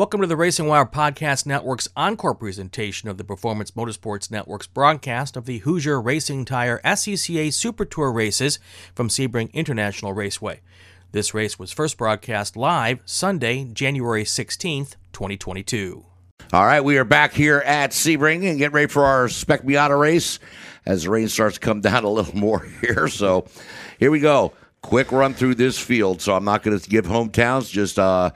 Welcome to the Racing Wire Podcast Network's encore presentation of the Performance Motorsports Network's broadcast of the Hoosier Racing Tire SCCA Super Tour races from Sebring International Raceway. This race was first broadcast live Sunday, January 16th, 2022. All right, we are back here at Sebring and get ready for our Spec Miata race as the rain starts to come down a little more here. So here we go. Quick run through this field. So I'm not going to give hometowns, just uh,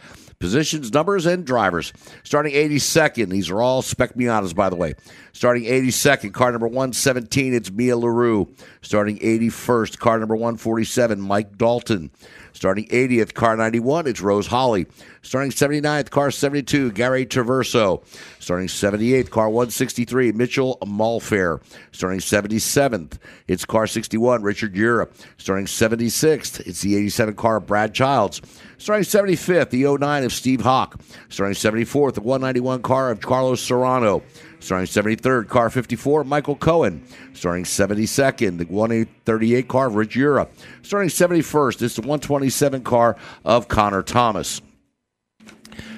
positions, numbers, and drivers. Starting 82nd, these are all Spec Miatas, by the way. Starting 82nd, car number 117, it's Mia LaRue. Starting 81st, car number 147, Mike Dalton. Starting 80th, car 91, it's Rose Holly. Starting 79th, car 72, Gary Traverso. Starting 78th, car 163, Mitchell Malfair. Starting 77th, it's car 61, Richard Europe. Starting 76th, it's the 87 car, of Brad Childs. Starting 75th, the 09 of Steve Hawk. Starting 74th, the 191 car of Carlos Serrano. Starting 73rd, car 54, Michael Cohen. Starting 72nd, the 138 car of Rich. Starting 71st, it's the 127 car of Connor Thomas.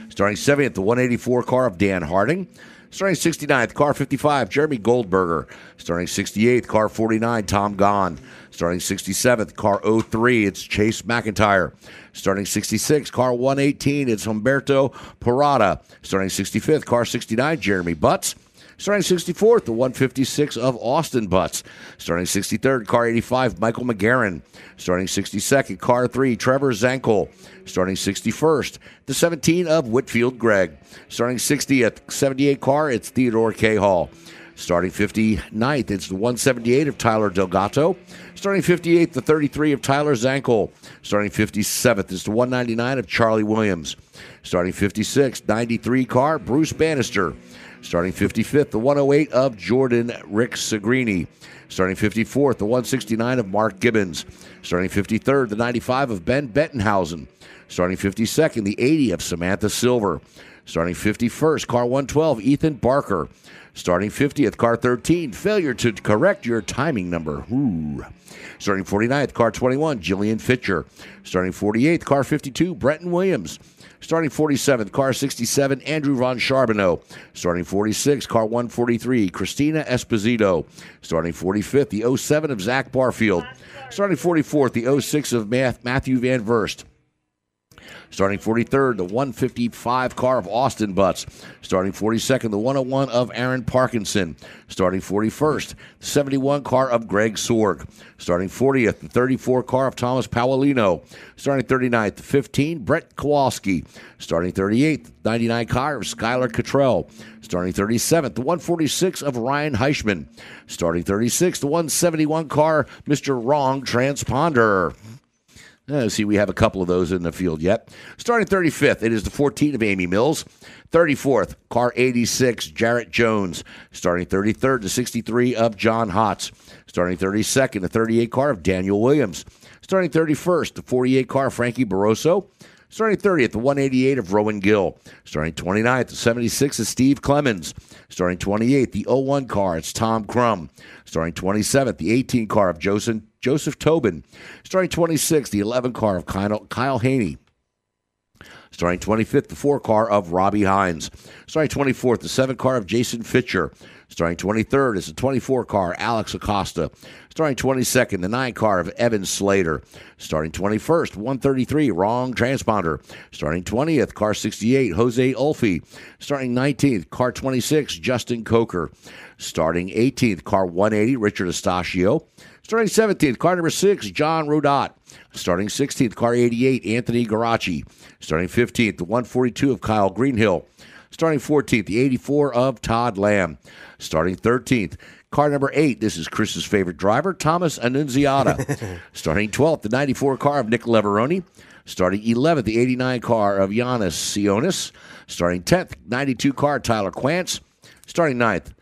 Starting 70th, the 184 car of Dan Harding. Starting 69th, car 55, Jeremy Goldberger. Starting 68th, car 49, Tom Gahn. Starting 67th, car 03, it's Chase McIntyre. Starting 66, car 118, it's Humberto Parada. Starting 65th, car 69, Jeremy Butts. Starting 64th, the 156 of Austin Butts. Starting 63rd, car 85, Michael McGarren. Starting 62nd, car 3, Trevor Zankel. Starting 61st, the 17 of Whitfield Gregg. Starting 60th, 78 car, it's Theodore K. Hall. Starting 59th, it's the 178 of Tyler Delgato. Starting 58th, the 33 of Tyler Zankel. Starting 57th, it's the 199 of Charlie Williams. Starting 56th, 93 car, Bruce Bannister. Starting 55th, the 108 of Jordan Rick Sagrini. Starting 54th, the 169 of Mark Gibbons. Starting 53rd, the 95 of Ben Bettenhausen. Starting 52nd, the 80 of Samantha Silver. Starting 51st, car 112, Ethan Barker. Starting 50th, car 13, failure to correct your timing number. Ooh. Starting 49th, car 21, Jillian Fitcher. Starting 48th, car 52, Brenton Williams. Starting 47th, car 67, Andrew Von Charbonneau. Starting 46, car 143, Christina Esposito. Starting 45th, the 07 of Zach Barfield. Starting 44th, the 06 of Matthew Van Verst. Starting 43rd, the 155 car of Austin Butts. Starting 42nd, the 101 of Aaron Parkinson. Starting 41st, the 71 car of Greg Sorg. Starting 40th, the 34 car of Thomas Paolino. Starting 39th, the 15, Brett Kowalski. Starting 38th, 99 car of Skylar Cottrell. Starting 37th, the 146 of Ryan Heichman. Starting 36th, the 171 car, Mr. Wrong Transponder. Uh, see, we have a couple of those in the field yet. Starting 35th, it is the 14 of Amy Mills. 34th, car 86, Jarrett Jones. Starting 33rd, the 63 of John Hotz. Starting 32nd, the 38 car of Daniel Williams. Starting 31st, the 48 car Frankie Barroso. Starting 30th, the 188 of Rowan Gill. Starting 29th, the 76 of Steve Clemens. Starting 28th, the 01 car, it's Tom Crum. Starting 27th, the 18 car of Joseph, Joseph Tobin. Starting 26th, the 11 car of Kyle, Kyle Haney. Starting 25th, the 4 car of Robbie Hines. Starting 24th, the 7 car of Jason Fitcher. Starting 23rd is the 24 car, Alex Acosta. Starting 22nd, the 9 car of Evan Slater. Starting 21st, 133, Wrong Transponder. Starting 20th, car 68, Jose Ulfi. Starting 19th, car 26, Justin Coker. Starting 18th, car 180, Richard Estachio. Starting 17th, car number 6, John Rodot. Starting 16th, car 88, Anthony Garacci. Starting 15th, the 142 of Kyle Greenhill. Starting 14th, the 84 of Todd Lamb. Starting 13th, car number 8, this is Chris's favorite driver, Thomas Annunziata. Starting 12th, the 94 car of Nick Leveroni. Starting 11th, the 89 car of Giannis Sionis. Starting 10th, 92 car, Tyler Quance. Starting 9th,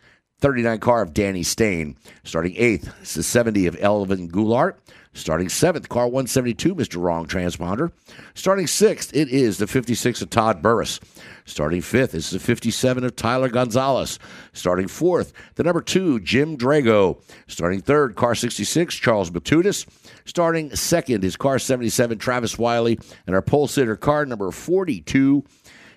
39 car of Danny Steyn. Starting 8th, this is 70 of Elvin Goulart. Starting 7th, car 172, Mr. Wrong Transponder. Starting 6th, it is the 56 of Todd Burris. Starting 5th is the 57 of Tyler Gonzalez. Starting 4th, the number 2, Jim Drago. Starting 3rd, car 66, Charles Batutis. Starting 2nd is car 77, Travis Wiley. And our pole sitter car number 42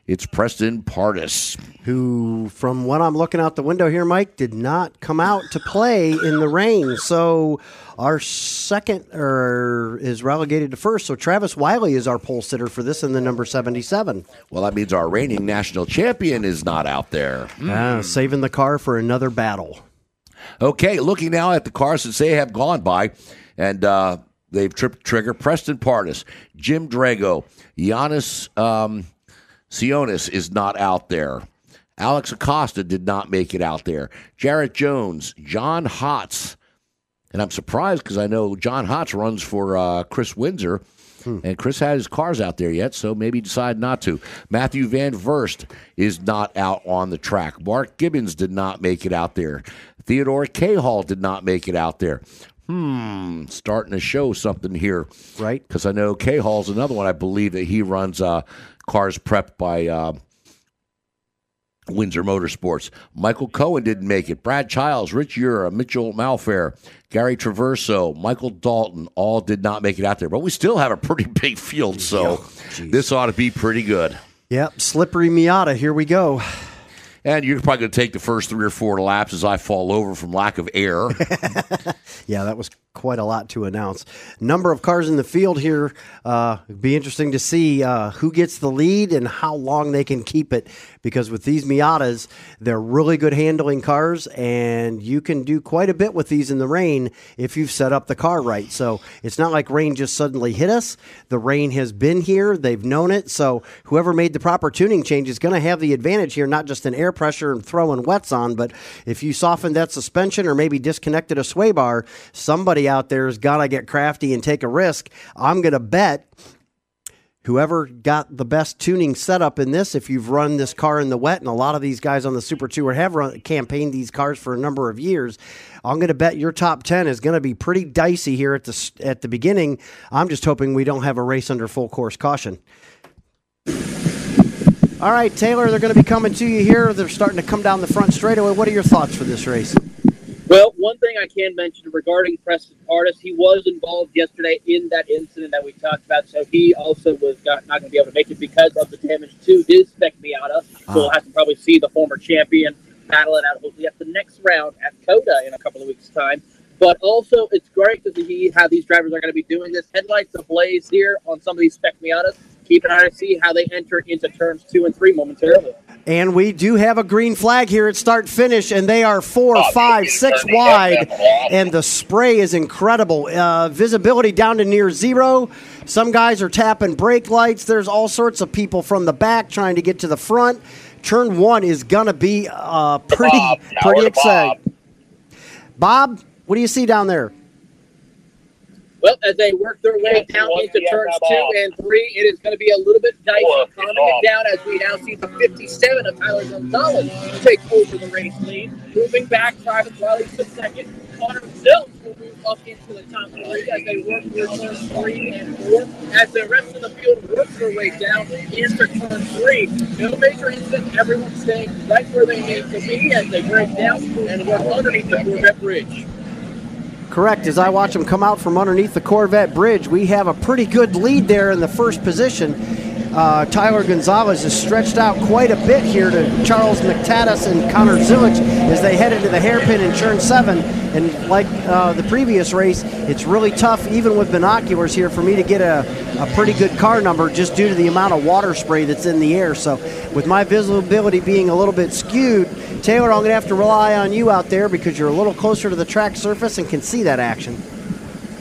It's Preston Pardus, Who, from what I'm looking out the window here, Mike, did not come out to play in the rain. So our second er, is relegated to first. So Travis Wiley is our pole sitter for this in the number 77. Well, that means our reigning national champion is not out there. Uh, saving the car for another battle. Okay, looking now at the cars that they have gone by, and uh, they've tripped trigger. Preston Pardus, Jim Drago, Giannis um, Sionis is not out there. Alex Acosta did not make it out there. Jarrett Jones, John Hotz, and I'm surprised because I know John Hotz runs for uh, Chris Windsor. And Chris had his cars out there yet, so maybe decide not to. Matthew Van Verst is not out on the track. Mark Gibbons did not make it out there. Theodore Cahall did not make it out there. Hmm, starting to show something here. Right. Because I know K. Hall's another one. I believe that he runs uh, cars prepped by uh, Windsor Motorsports. Michael Cohen didn't make it. Brad Childs, Rich Ura, Mitchell Malfair, Gary Traverso, Michael Dalton all did not make it out there. But we still have a pretty big field, so this ought to be pretty good. Yep, slippery Miata. Here we go. And you're probably going to take the first three or four laps as I fall over from lack of air. Yeah, that was quite a lot to announce. Number of cars in the field here. Uh, be interesting to see uh, who gets the lead and how long they can keep it. Because with these Miatas, they're really good handling cars, and you can do quite a bit with these in the rain if you've set up the car right. So it's not like rain just suddenly hit us. The rain has been here; they've known it. So whoever made the proper tuning change is going to have the advantage here, not just in air pressure and throwing wets on, but if you softened that suspension or maybe disconnected a sway bar, somebody out there has got to get crafty and take a risk. I'm going to bet whoever got the best tuning setup in this, if you've run this car in the wet, and a lot of these guys on the Super Tour have run campaigned these cars for a number of years, I'm going to bet your top ten is going to be pretty dicey here at the at the beginning. I'm just hoping we don't have a race under full course caution. All right, Taylor, they're going to be coming to you here. They're starting to come down the front straightaway. What are your thoughts for this race? Well, one thing I can mention regarding Preston Pardus, he was involved yesterday in that incident that we talked about, so he also was not, not going to be able to make it because of the damage to his Spec Miata. So we'll ah. have to probably see the former champion battle it out hopefully at the next round at Coda in a couple of weeks' time. But also, it's great to see how these drivers are going to be doing this. Headlights ablaze here on some of these Spec Miatas. Keep an eye to see how they enter into turns two and three momentarily. And we do have a green flag here at start finish, and they are four, five, six wide, and the spray is incredible. Uh, visibility down to near zero. Some guys are tapping brake lights. There's all sorts of people from the back trying to get to the front. Turn one is gonna be uh, pretty pretty exciting. Bob, what do you see down there? Well, as they work their way down into turns two and three, it is going to be a little bit dicey, calming it down as we now see the 57 of Tyler Gonzalez take over the race lead. Moving back, Travis Wiley to second. Connor Zilisch will move up into the top three as they work through turns three and four. As the rest of the field works their way down into turn three. No major incident, everyone staying right where they need to be as they break down and work underneath the Corvette Bridge. Correct. As I watch them come out from underneath the Corvette bridge, we have a pretty good lead there in the first position. Uh, Tyler Gonzalez is stretched out quite a bit here to Charles McTatus and Connor Zilisch as they head into the hairpin in turn seven. And like uh, the previous race, it's really tough, even with binoculars here, for me to get a, a pretty good car number just due to the amount of water spray that's in the air. So, with my visibility being a little bit skewed, Taylor, I'm going to have to rely on you out there because you're a little closer to the track surface and can see that action.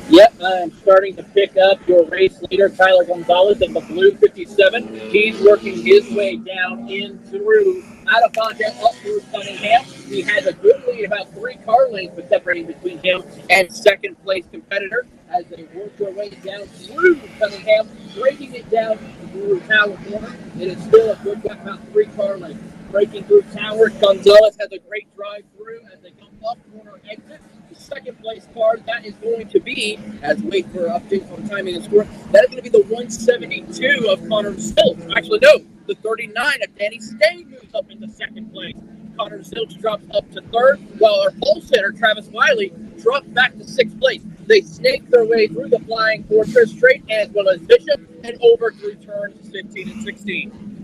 Yep, I'm starting to pick up your race leader, Tyler Gonzalez, in the blue 57. He's working his way down in through out of contact up through Cunningham. He has a good lead, about three car lengths, but separating between him and second place competitor as they work their way down through Cunningham, breaking it down through Corner. It is still a good gap, about three car lengths. Breaking through Tower, Gonzalez has a great drive through as they come up corner exit The second place car. That is going to be, as wait for updates on timing and score, that is going to be the 172 of Connor Zilisch. Actually, no, the 39 of Danny Stay moves up into second place. Connor Zilisch drops up to third, while our pole sitter, Travis Wiley, drops back to sixth place. They snake their way through the Flying Fortress straight as well as Bishop and over through turns 15 and 16.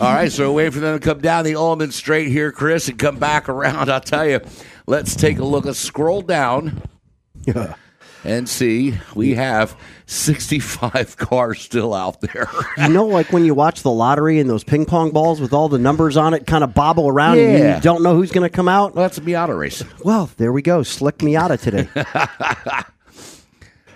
All right, so wait for them to come down the Ulmann straight here, Chris, and come back around. I'll tell you. Let's take a look. Let's scroll down and see. We have 65 cars still out there. You know, like when you watch the lottery and those ping pong balls with all the numbers on it kind of bobble around and Yeah. you don't know who's going to come out? Well, that's a Miata race. Well, there we go. Slick Miata today.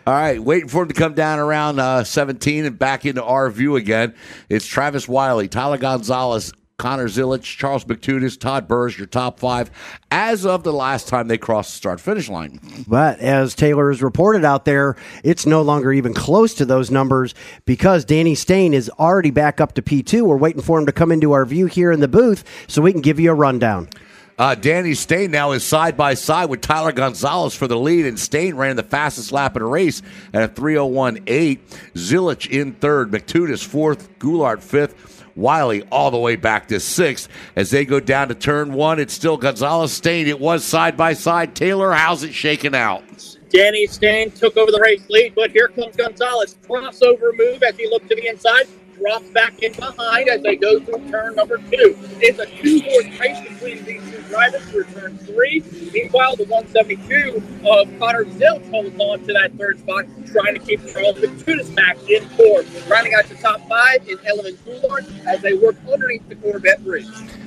All right, waiting for him to come down around uh, 17 and back into our view again. It's Travis Wiley, Tyler Gonzalez, Connor Zilisch, Charles McTudis, Todd Burris, your top five as of the last time they crossed the start finish line. But as Taylor has reported out there, it's no longer even close to those numbers because Danny Steyn is already back up to P2. We're waiting for him to come into our view here in the booth so we can give you a rundown. Uh, Danny Steyn now is side by side with Tyler Gonzalez for the lead, and Steyn ran the fastest lap in the race at a 301.8. Zilisch in third, McTudis fourth, Goulart fifth. Wiley all the way back to sixth. As they go down to turn one, it's still Gonzalez Steyn. It was side by side. Taylor, how's it shaking out? Danny Steyn took over the race lead, but here comes Gonzalez. Crossover move as he looked to the inside, drops back in behind as they go through turn number two. It's a two-horse race between these two drivers through turn three. Meanwhile, the 172 of Connor Zilisch holds on to that third spot, trying to keep Charles McTunis back in fourth. Rounding out the top five is Ellen Goulart as they work underneath the Corvette bridge.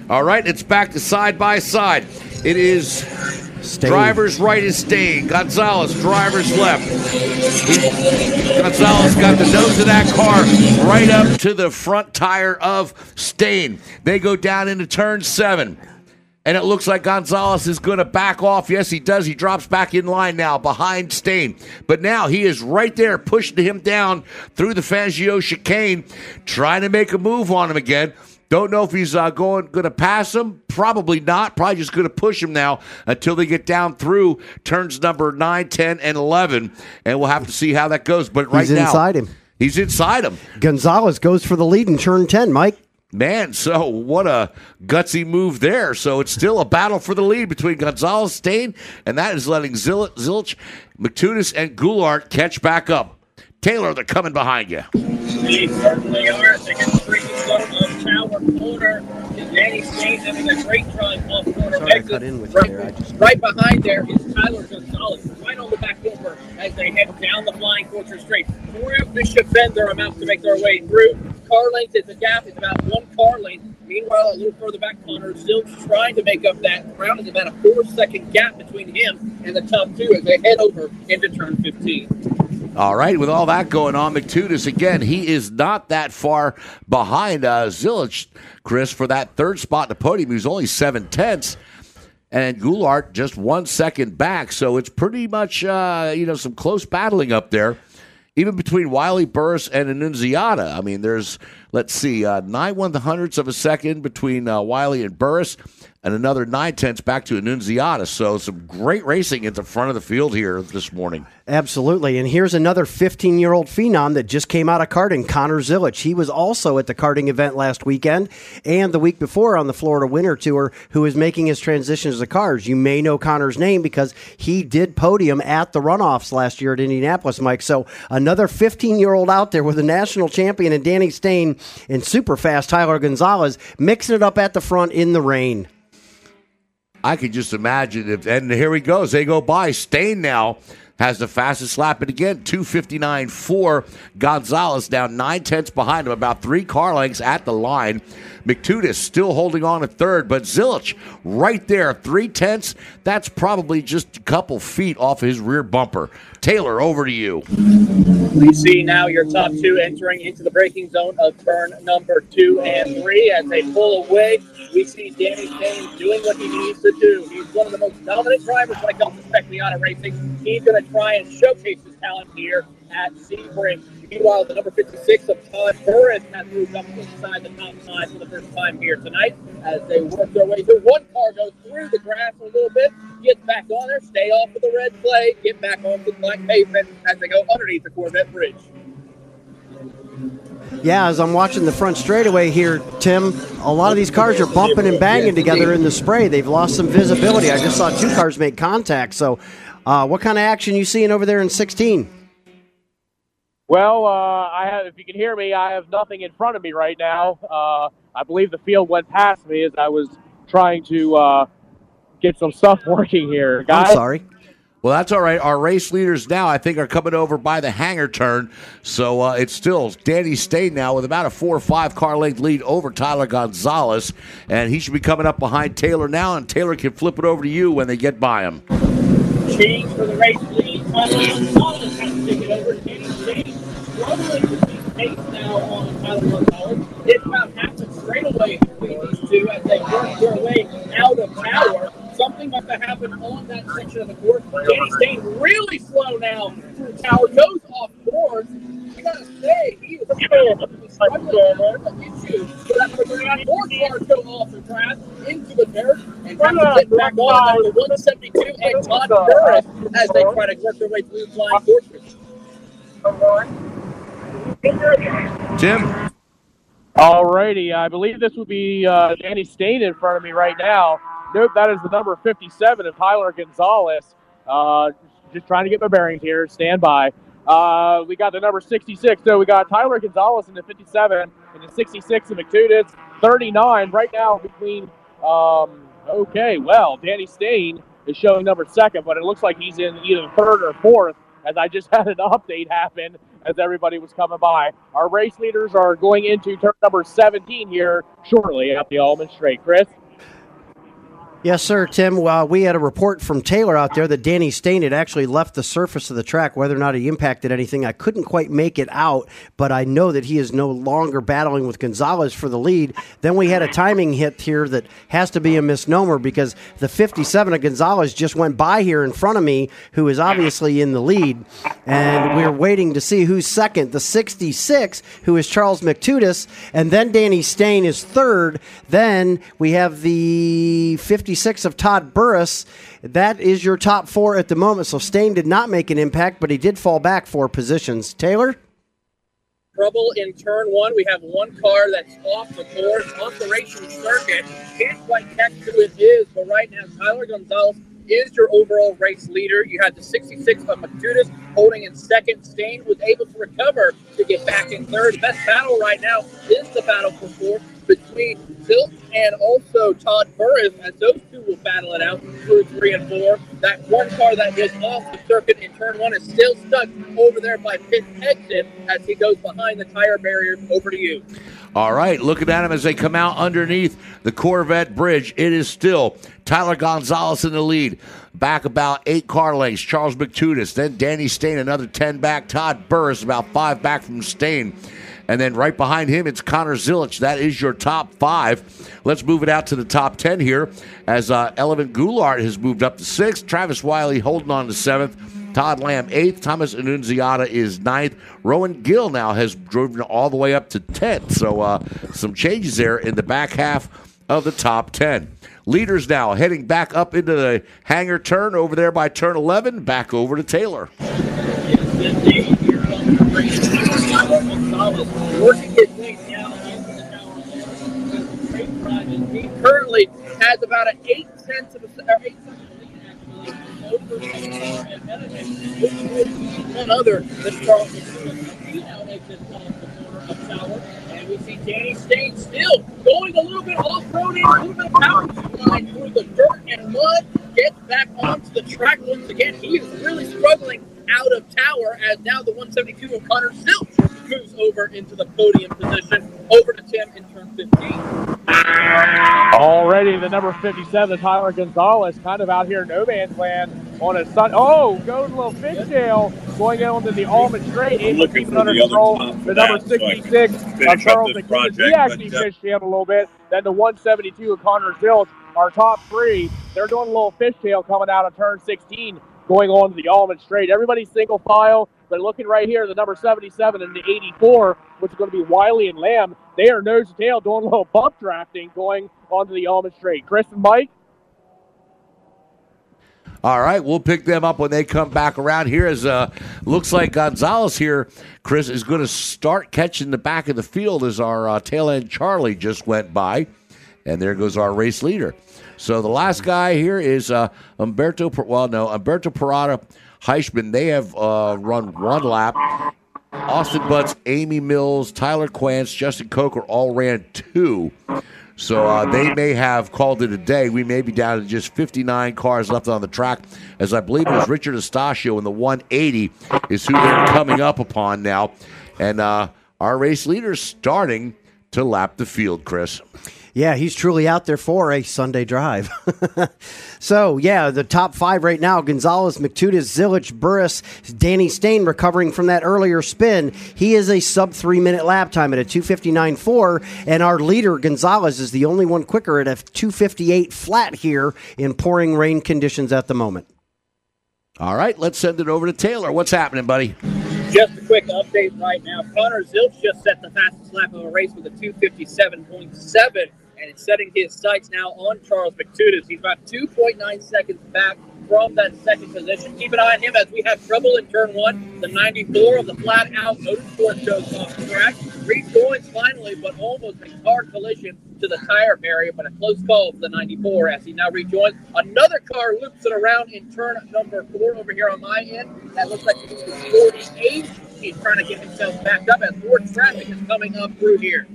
All right, it's back to side by side. It is Steyn. Driver's right is Steyn. Gonzalez, driver's left. Gonzalez got the nose of that car right up to the front tire of Steyn. They go down into turn seven. And it looks like Gonzalez is going to back off. Yes, he does. He drops back in line now behind Steyn. But now he is right there pushing him down through the Fangio chicane, trying to make a move on him again. Don't know if he's uh, going going to pass him. Probably not. Probably just going to push him now until they get down through turns number 9, 10, and 11. And we'll have to see how that goes. But right He's now, inside him. He's inside him. Gonzalez goes for the lead in turn 10, Mike. Man, so what a gutsy move there. So it's still a battle for the lead between Gonzalez Steyn, and that is letting Zil- Zilisch, McTunis, and Goulart catch back up. Taylor, they're coming behind you. They certainly are. They get three start on Tower Corner. Danny Steyn having a great drive off corner Sorry cut in with you right, there. I just- right behind there is Tyler Gonzalez, right on the back as they head down the flying fortress straight. Of Bishop Bend, they're about to make their way through. Car length is a gap. It's about one car length. Meanwhile, a little further back, Connor Zilisch trying to make up that ground. It's about a four-second gap between him and the top two as they head over into turn 15. All right, with all that going on, McTunis again, he is not that far behind uh, Zilisch, Chris, for that third spot in the podium. He was only seven tenths. And Goulart just one second back, so it's pretty much uh, you know some close battling up there, even between Wiley Burris and Annunziata. I mean, there's let's see, uh, nine one the hundredths of a second between uh, Wiley and Burris, and another nine tenths back to Annunziata. So some great racing at the front of the field here this morning. Absolutely. And here's another 15 year old phenom that just came out of karting, Connor Zilisch. He was also at the karting event last weekend and the week before on the Florida Winter Tour, who is making his transition to the cars. You may know Connor's name because he did podium at the runoffs last year at Indianapolis, Mike. So another 15 year old out there with a national champion and Danny Steyn and super fast Tyler Gonzalez mixing it up at the front in the rain. I could just imagine if, and here he goes. They go by. Steyn now has the fastest lap, and again, 259 4. Gonzalez down nine tenths behind him, about three car lengths at the line. McTudis still holding on at third, but Zilisch right there, three tenths. That's probably just a couple feet off his rear bumper. Taylor, over to you. We see now your top two entering into the braking zone of turn number two and three. As they pull away, we see Danny Steyn doing what he needs to do. He's one of the most dominant drivers when it comes to Spec Miata racing. He's going to try and showcase his talent here at Sebring. Meanwhile, the number 56 of Todd Burris has moved up inside the top five for the first time here tonight as they work their way through. One car goes through the grass a little bit, gets back on there, stay off of the red clay, get back onto the black pavement as they go underneath the Corvette bridge. Yeah, as I'm watching the front straightaway here, Tim, a lot of these cars are bumping and banging together in the spray. They've lost some visibility. I just saw two cars make contact. So, uh, what kind of action you seeing over there in 16? Well, uh, I have. If you can hear me, I have nothing in front of me right now. Uh, I believe the field went past me as I was trying to uh, get some stuff working here, guys. I'm sorry. Well, that's all right. Our race leaders now, I think, are coming over by the hangar turn. So uh, it's still Danny Steyn now with about a four or five car length lead over Tyler Gonzalez. And he should be coming up behind Taylor now, and Taylor can flip it over to you when they get by him. Change for the race lead. Tyler Gonzalez has to take it over. Danny Steyn struggling pace now on Tyler Gonzalez. It's about half a straightaway between these two as they work their way out of power. Something must have happened on that section of the course. Danny Steyn really slow now through tower, goes off course. I gotta say, he is struggling the issue. So that number go off the track into the dirt and have to get back on number 172 and Todd Burris as they try to work their way through the flying fortress. Tim? Alrighty, I believe this would be uh, Danny Steyn in front of me right now. Nope, that is the number 57 of Tyler Gonzalez. Uh, just trying to get my bearings here. Stand by. Uh, we got the number 66. So we got Tyler Gonzalez in the 57 and the 66 in McTudis. 39 right now between. Um, okay, well, Danny Steyn is showing number second, but it looks like he's in either third or fourth. As I just had an update happen as everybody was coming by. Our race leaders are going into turn number 17 here shortly at the Ulmann Straight. Chris? Yes, sir, Tim. Well, we had a report from Taylor out there that Danny Steyn had actually left the surface of the track. Whether or not he impacted anything, I couldn't quite make it out, but I know that he is no longer battling with Gonzalez for the lead. Then we had a timing hit here that has to be a misnomer because the 57 of Gonzalez just went by here in front of me, who is obviously in the lead. And we're waiting to see who's second. The 66, who is Charles McTudis, and then Danny Steyn is third. Then we have the 56 of Todd Burris. That is your top four at the moment. So Steyn did not make an impact, but he did fall back four positions. Taylor? Trouble in turn one. We have one car that's off the course, off the racing circuit. Can't quite catch who it is, but right now Tyler Gonzalez is your overall race leader. You had the 66 of McJudis holding in second. Steyn was able to recover to get back in third. Best battle right now is the battle for fourth between Silt and also Todd Burris, as those two will battle it out through three and four. That one car that off the circuit in turn one is still stuck over there by pit exit as he goes behind the tire barrier. Over to you. All right, looking at them as they come out underneath the Corvette bridge. It is still Tyler Gonzalez in the lead. Back about eight car lengths. Charles McTudis. Then Danny Steyn, another 10 back. Todd Burris, about five back from Steyn. And then right behind him, it's Connor Zilisch. That is your top five. Let's move it out to the top 10 here as uh, Elevin Goulart has moved up to sixth. Travis Wiley holding on to seventh. Todd Lamb eighth. Thomas Annunziata is ninth. Rowan Gill now has driven all the way up to 10th. So uh, some changes there in the back half of the top 10. Leaders now heading back up into the hangar turn over there by turn 11. Back over to Taylor. He currently has about an eight tenths of a or eight none other off the corner of Tower. And we see Danny Steyn still going a little bit off-roading, a little power line through the dirt and mud, gets back onto the track once again. He is really struggling out of tower as now the 172 of Connor Zilisch moves over into the podium position. Over to Tim in turn 15. Already the number 57, Tyler Gonzalez, kind of out here no man's land on a sun. Oh, goes a little fishtail going on to the Ulmann Straight. Able to looking for under the other control. top for The number that, so 66 of Charles this McKinnon. project, He actually but, uh, fishtailed a little bit. Then the 172 of Connor Zilisch, our top three, they're doing a little fishtail coming out of turn 16, going on to the Ulmann Straight. Everybody's single file, but looking right here, the number 77 and the 84, which is going to be Wiley and Lamb, they are nose to tail doing a little bump drafting going onto the Ulmann Straight. Chris and Mike, All right, we'll pick them up when they come back around here. As uh, looks like Gonzalez here, Chris is going to start catching the back of the field as our uh, tail end Charlie just went by, and there goes our race leader. So the last guy here is uh, Umberto. Well, no, Umberto Parada, Heichman. They have uh, run one lap. Austin Butts, Amy Mills, Tyler Quance, Justin Coker all ran two. So uh, they may have called it a day. We may be down to just 59 cars left on the track, as I believe it was Richard Estachio in the 180 is who they're coming up upon now. And uh, our race leader's starting to lap the field, Chris. Yeah, he's truly out there for a Sunday drive. so, yeah, the top five right now Gonzalez, McTutis, Zilisch, Burris, Danny Stain recovering from that earlier spin. He is a sub three minute lap time at a 259.4. And our leader, Gonzalez, is the only one quicker at a 258 flat here in pouring rain conditions at the moment. All right, let's send it over to Taylor. What's happening, buddy? Just a quick update right now. Connor Zilisch just set the fastest lap of a race with a 257.7 and it's setting his sights now on Charles McTutis. He's about 2.9 seconds back from that second position. Keep an eye on him as we have trouble in turn one. The 94 of the flat out motorsport shows off track. Rejoins finally, but almost a car collision to the tire barrier, but a close call for the 94 as he now rejoins. Another car loops it around in turn number four over here on my end. That looks like it's 48. He's trying to get himself back up as more traffic is coming up through here.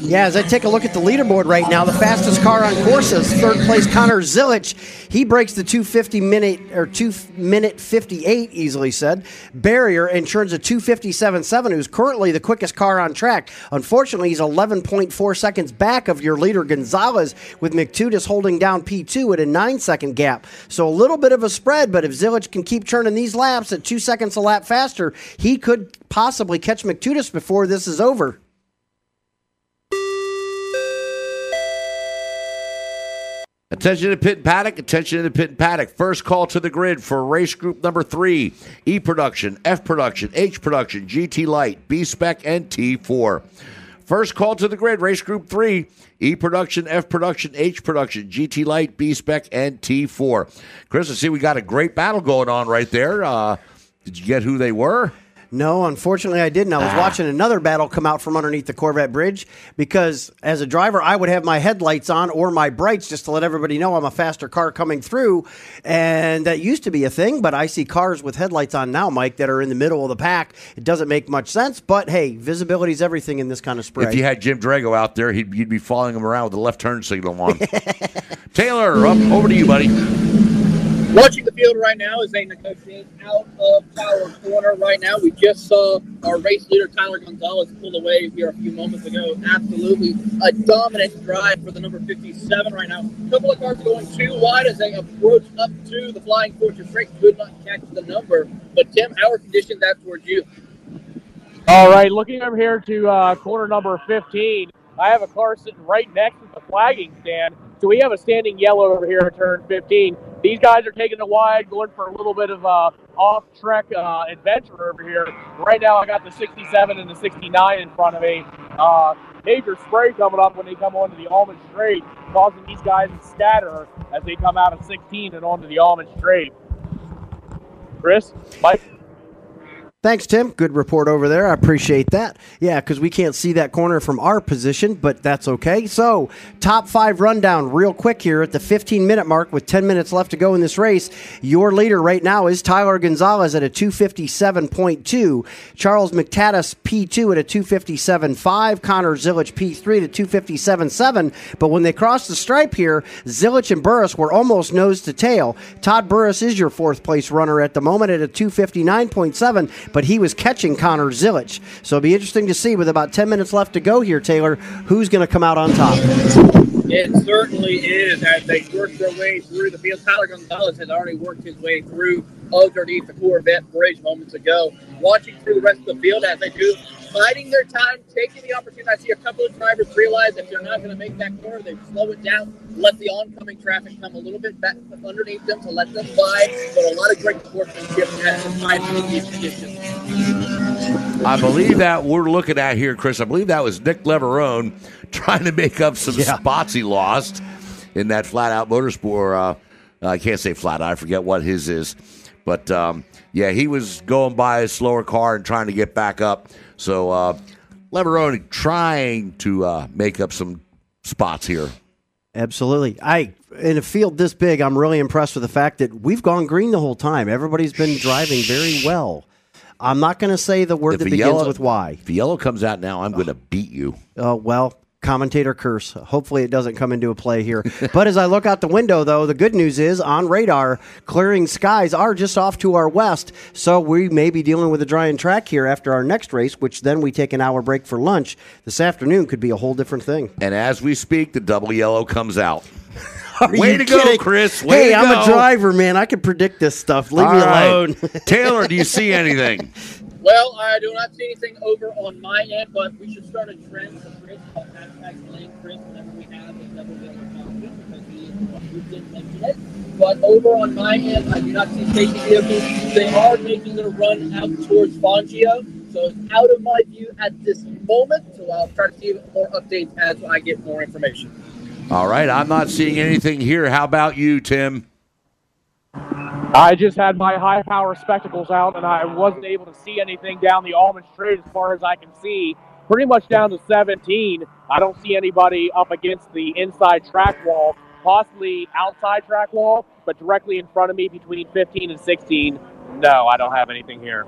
Yeah, as I take a look at the leaderboard right now, the fastest car on course is third place Connor Zilisch. He breaks the 250 minute or 2 minute 58 easily said barrier and turns a 257.7 who's currently the quickest car on track. Unfortunately, he's 11.4 seconds back of your leader Gonzalez with McTutis holding down P2 at a 9 second gap. So a little bit of a spread, but if Zilisch can keep turning these laps at 2 seconds a lap faster, he could possibly catch McTutis before this is over. Attention to pit and paddock. Attention to the pit and paddock. First call to the grid for race group number three E production, F production, H production, GT Light, B spec, and T4. First call to the grid, race group three E production, F production, H production, GT Light, B spec, and T4. Chris, I see we got a great battle going on right there. Uh, did you get who they were? No, unfortunately, I didn't. I was ah. watching another battle come out from underneath the Corvette bridge because, as a driver, I would have my headlights on or my brights just to let everybody know I'm a faster car coming through. And that used to be a thing, but I see cars with headlights on now, Mike, that are in the middle of the pack. It doesn't make much sense, but hey, visibility is everything in this kind of spray. If you had Jim Drago out there, he'd, you'd be following him around with the left turn signal on. Taylor, up over to you, buddy. Watching the field right now as they negotiate out of Tower Corner right now. We just saw our race leader, Tyler Gonzalez, pull away here a few moments ago. Absolutely a dominant drive for the number 57 right now. A couple of cars going too wide as they approach up to the Flying Fortress Straight. Could not catch the number. But, Tim, how are conditions that towards you? All right, looking over here to uh, corner number 15. I have a car sitting right next to the flagging stand. So we have a standing yellow over here at turn 15. These guys are taking the wide, going for a little bit of uh, off trek uh, adventure over here. Right now, I got the 67 and the 69 in front of me. Uh, major spray coming up when they come onto the Ulmann Straight, causing these guys to scatter as they come out of 16 and onto the Ulmann Straight. Chris, Mike. Thanks, Tim. Good report over there. I appreciate that. Yeah, because we can't see that corner from our position, but that's okay. So, top five rundown, real quick here at the 15 minute mark with 10 minutes left to go in this race. Your leader right now is Tyler Gonzalez at a 257.2. Charles McTatus, P2 at a 257.5. Connor Zilisch, P3 to 257.7. But when they crossed the stripe here, Zilisch and Burris were almost nose to tail. Todd Burris is your fourth place runner at the moment at a 259.7 but he was catching Connor Zilisch. So it'll be interesting to see with about 10 minutes left to go here, Taylor, who's going to come out on top. It certainly is as they work their way through the field. Tyler Gonzalez has already worked his way through underneath the Corvette bridge moments ago. Watching through the rest of the field as they do, biding their time, taking the opportunity. I see a couple of drivers realize if they're not going to make that corner, they slow it down, let the oncoming traffic come a little bit back underneath them to let them by. But a lot of great sportsmanship at the time in these conditions. I believe that we're looking at here, Chris. I believe that was Nick Leveroni trying to make up some yeah. spots he lost in that flat out motorsport. Uh, I can't say flat. out, I forget what his is. But um, yeah, he was going by a slower car and trying to get back up. So uh, Leveroni trying to uh, make up some spots here. Absolutely. I in a field this big, I'm really impressed with the fact that we've gone green the whole time. Everybody's been driving very well. I'm not going to say the word If that begins yellow- with Y. If yellow comes out now, I'm going to beat you. Uh, well, commentator curse. Hopefully, it doesn't come into a play here. but as I look out the window, though, the good news is on radar, clearing skies are just off to our west. So we may be dealing with a drying track here after our next race, which then we take an hour break for lunch. This afternoon could be a whole different thing. And as we speak, the double yellow comes out. Way to go. Chris. Way hey, I'm go. a driver, man. I can predict this stuff. Leave All me right. alone. Taylor, do you see anything? Well, I do not see anything over on my end, but we should start a trend for Chris called hashtag blame Chris whenever we have a double because he is the one who did mention it. But over on my end, I do not see safety vehicles. They are making their run out towards Fangio, so it's out of my view at this moment. So I'll try to see more updates as I get more information. All right, I'm not seeing anything here. How about you, Tim? I just had my high power spectacles out and I wasn't able to see anything down the Ulmann Straight as far as I can see. Pretty much down to 17. I don't see anybody up against the inside track wall, possibly outside track wall, but directly in front of me between 15 and 16. No, I don't have anything here.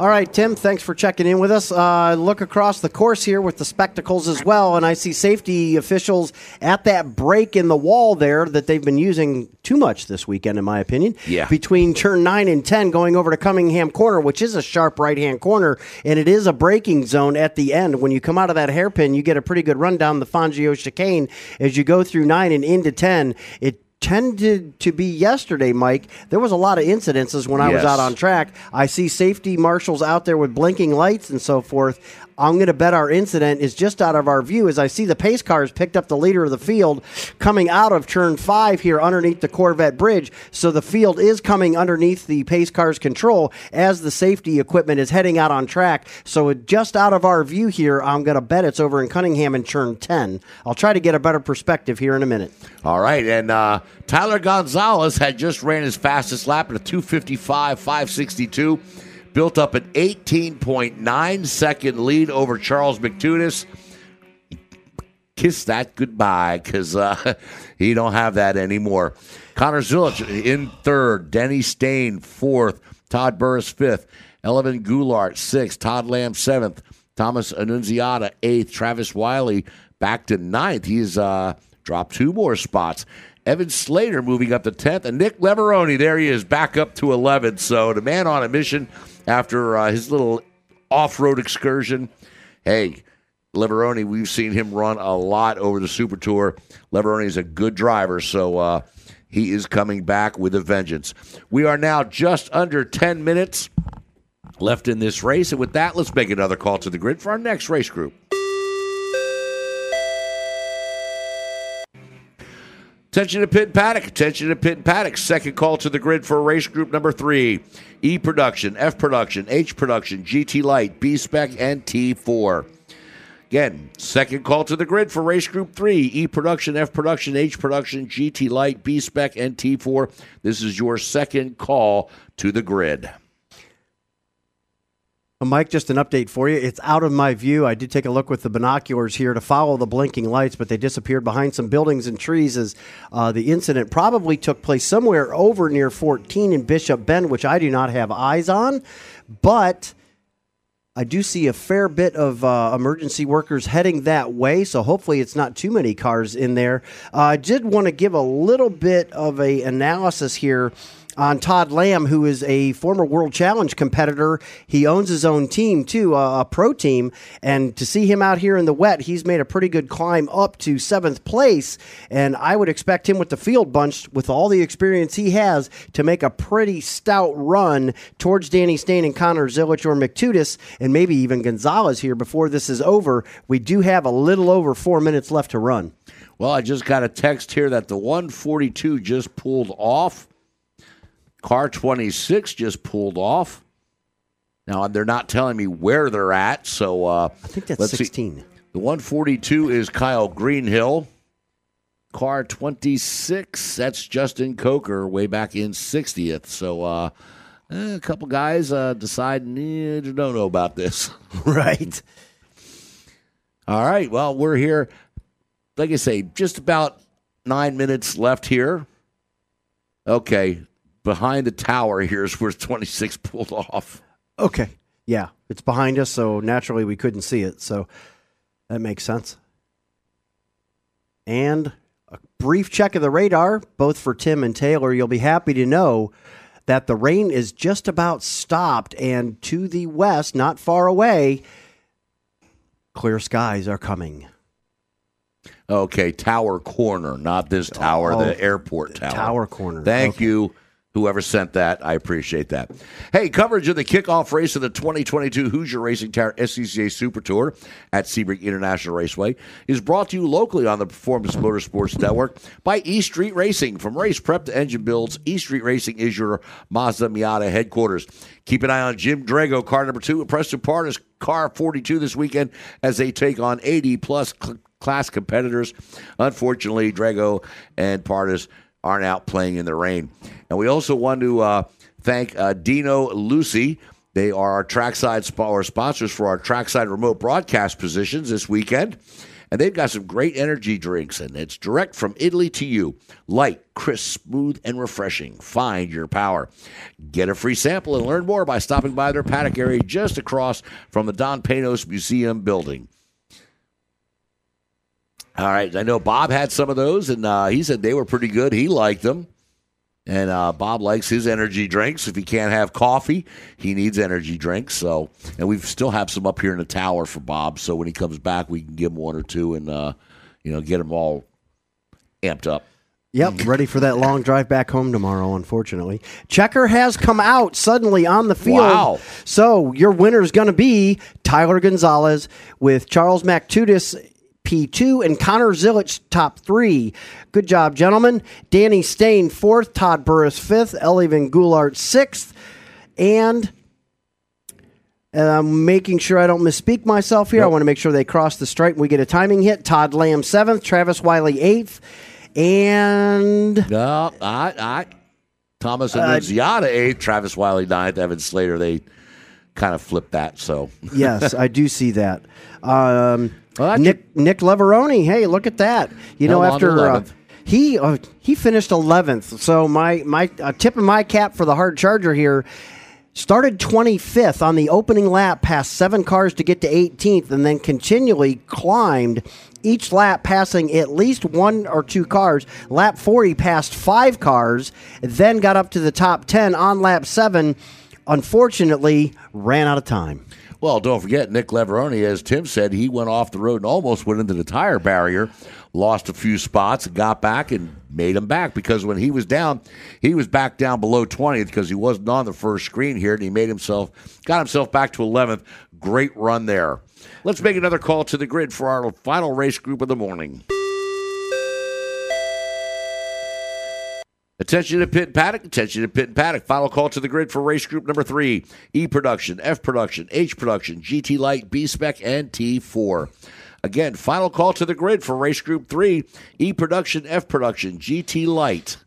All right, Tim, thanks for checking in with us. Uh, look across the course here with the spectacles as well, and I see safety officials at that break in the wall there that they've been using too much this weekend, in my opinion. Yeah. Between turn 9 and 10 going over to Cunningham Corner, which is a sharp right hand corner, and it is a braking zone at the end. When you come out of that hairpin, you get a pretty good run down the Fangio chicane as you go through 9 and into 10. It tended to be yesterday, Mike. There was a lot of incidences when I was out on track. I see safety marshals out there with blinking lights and so forth. I'm going to bet our incident is just out of our view as I see the pace cars picked up the leader of the field coming out of turn five here underneath the Corvette bridge. So the field is coming underneath the pace cars control as the safety equipment is heading out on track. So just out of our view here, I'm going to bet it's over in Cunningham in turn 10. I'll try to get a better perspective here in a minute. All right, and uh, Tyler Gonzalez had just ran his fastest lap at a 255, 562. Built up an 18.9 second lead over Charles McTunis. Kiss that goodbye because uh, he don't have that anymore. Connor Zilisch in third. Denny Steyn fourth. Todd Burris fifth. Elvin Goulart sixth. Todd Lamb seventh. Thomas Annunziata eighth. Travis Wiley back to ninth. He's uh, dropped two more spots. Evan Slater moving up to 10th, and Nick Leveroni, there he is, back up to 11th. So the man on a mission after uh, his little off road excursion. Hey, Leveroni, we've seen him run a lot over the Super Tour. Leveroni is a good driver, so uh, he is coming back with a vengeance. We are now just under 10 minutes left in this race, and with that, let's make another call to the grid for our next race group. Attention to Pit and Paddock. Attention to Pit and Paddock. Second call to the grid for race group number three. E production, F production, H production, GT Light, B spec, and T4. Again, second call to the grid for race group three. E production, F production, H production, GT Light, B spec, and T4. This is your second call to the grid. Mike, just an update for you. It's out of my view. I did take a look with the binoculars here to follow the blinking lights, but they disappeared behind some buildings and trees as uh, the incident probably took place somewhere over near 14 in Bishop Bend, which I do not have eyes on. But I do see a fair bit of uh, emergency workers heading that way, so hopefully it's not too many cars in there. Uh, I did want to give a little bit of a analysis here on Todd Lamb, who is a former World Challenge competitor. He owns his own team too, uh, a pro team, and to see him out here in the wet, he's made a pretty good climb up to seventh place. And I would expect him with the field bunch, with all the experience he has, to make a pretty stout run towards Danny Steyn and Connor Zilisch or McTudis, and maybe even Gonzalez here before this is over. We do have a little over four minutes left to run. Well, I just got a text here that the 142 just pulled off. Car 26 just pulled off. Now they're not telling me where they're at, so uh, I think that's let's see. 16. The 142 is Kyle Greenhill. Car 26, that's Justin Coker way back in 60th. So uh, eh, a couple guys uh, deciding, eh, don't know about this. right. All right. Well, we're here. Like I say, just about nine minutes left here. Okay. Behind the tower, here's where 26 pulled off. Okay. Yeah, it's behind us, so naturally we couldn't see it. So that makes sense. And a brief check of the radar, both for Tim and Taylor. You'll be happy to know that the rain is just about stopped, and to the west, not far away, clear skies are coming. Okay, Tower Corner, not this tower, Oh, the airport tower. Tower Corner. Thank Okay. you, whoever sent that. I appreciate that. Hey, coverage of the kickoff race of the 2022 Hoosier Racing Tire SCCA Super Tour at Sebring International Raceway is brought to you locally on the Performance Motorsports Network by E Street Racing. From race prep to engine builds, E Street Racing is your Mazda Miata headquarters. Keep an eye on Jim Drago, car number two, and Preston Pardus, car 42 this weekend as they take on 80 plus cl- class competitors. Unfortunately, Drago and Pardus aren't out playing in the rain. And we also want to uh, thank uh, Dino Lucy. They are our trackside sp- or sponsors for our trackside remote broadcast positions this weekend. And they've got some great energy drinks, and it's direct from Italy to you. Light, crisp, smooth, and refreshing. Find your power. Get a free sample and learn more by stopping by their paddock area just across from the Don Panoz Museum building. All right, I know Bob had some of those, and uh, he said they were pretty good. He liked them. And uh, Bob likes his energy drinks. If he can't have coffee, he needs energy drinks. So, and we still have some up here in the tower for Bob. So when he comes back, we can give him one or two and uh, you know get him all amped up. Yep, ready for that long drive back home tomorrow, unfortunately. Checker has come out suddenly on the field. Wow. So your winner is going to be Tyler Gonzalez with Charles MacTudis P2 and Connor Zilisch top three. Good job, gentlemen. Danny Steyn fourth, Todd Burris fifth, Ellivan Goulart sixth, and and I'm making sure I don't misspeak myself here. I want to make sure they cross the stripe and we get a timing hit. Todd Lamb seventh, Travis Wiley eighth, and No, I, I, Thomas and Ziada eighth, Travis Wiley ninth, Evan Slater. They kind of flipped that. So yes, I do see that. Um, Well, Nick Nick Leveroni. Hey, look at that. You know, Held on to after uh, he uh, he finished eleventh. So my my uh, tip of my cap for the hard charger here. Started 25th on the opening lap, passed seven cars to get to 18th, and then continually climbed each lap, passing at least one or two cars. Lap 40 passed five cars, then got up to the top 10 on lap seven. Unfortunately, ran out of time. Well, don't forget, Nick Leveroni, as Tim said, he went off the road and almost went into the tire barrier, lost a few spots, got back and made him back because when he was down, he was back down below 20th because he wasn't on the first screen here, and he made himself, got himself back to 11th. Great run there. Let's make another call to the grid for our final race group of the morning. Attention to Pit and Paddock. Attention to Pit and Paddock. Final call to the grid for race group number three E Production, F Production, H Production, GT Light, B Spec, and T4. Again, final call to the grid for race group three E Production, F Production, GT Light,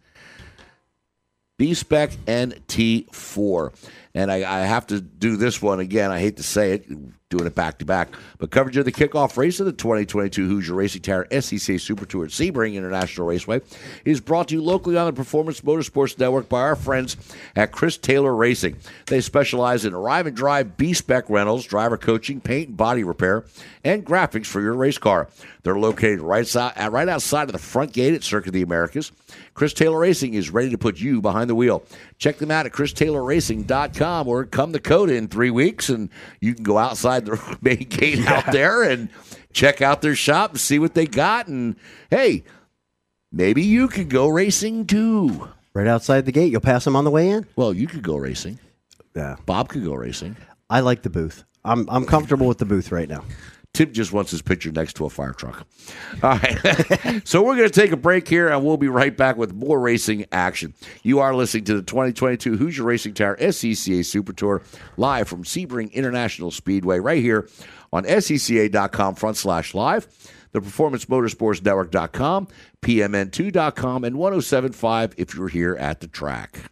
B Spec, and T4. And I, I have to do this one again. I hate to say it, doing it back to back. But coverage of the kickoff race of the 2022 Hoosier Racing Tire SEC Super Tour at Sebring International Raceway is brought to you locally on the Performance Motorsports Network by our friends at Chris Taylor Racing. They specialize in arrive and drive B spec rentals, driver coaching, paint and body repair, and graphics for your race car. They're located right, uh, right outside of the front gate at Circuit of the Americas. Chris Taylor Racing is ready to put you behind the wheel. Check them out at christaylorracing.com or come to COTA in three weeks and you can go outside the main gate out there and check out their shop and see what they got. And hey, maybe you could go racing too. Right outside the gate. You'll pass them on the way in? Well, you could go racing. Yeah. Bob could go racing. I like the booth. I'm, I'm comfortable with the booth right now. Tim just wants his picture next to a fire truck. All right. so we're going to take a break here and we'll be right back with more racing action. You are listening to the 2022 Hoosier Racing Tire SCCA Super Tour live from Sebring International Speedway right here on SCCA.com front slash live, the Performance Motorsports Network.com, PMN2.com, and 1075 if you're here at the track.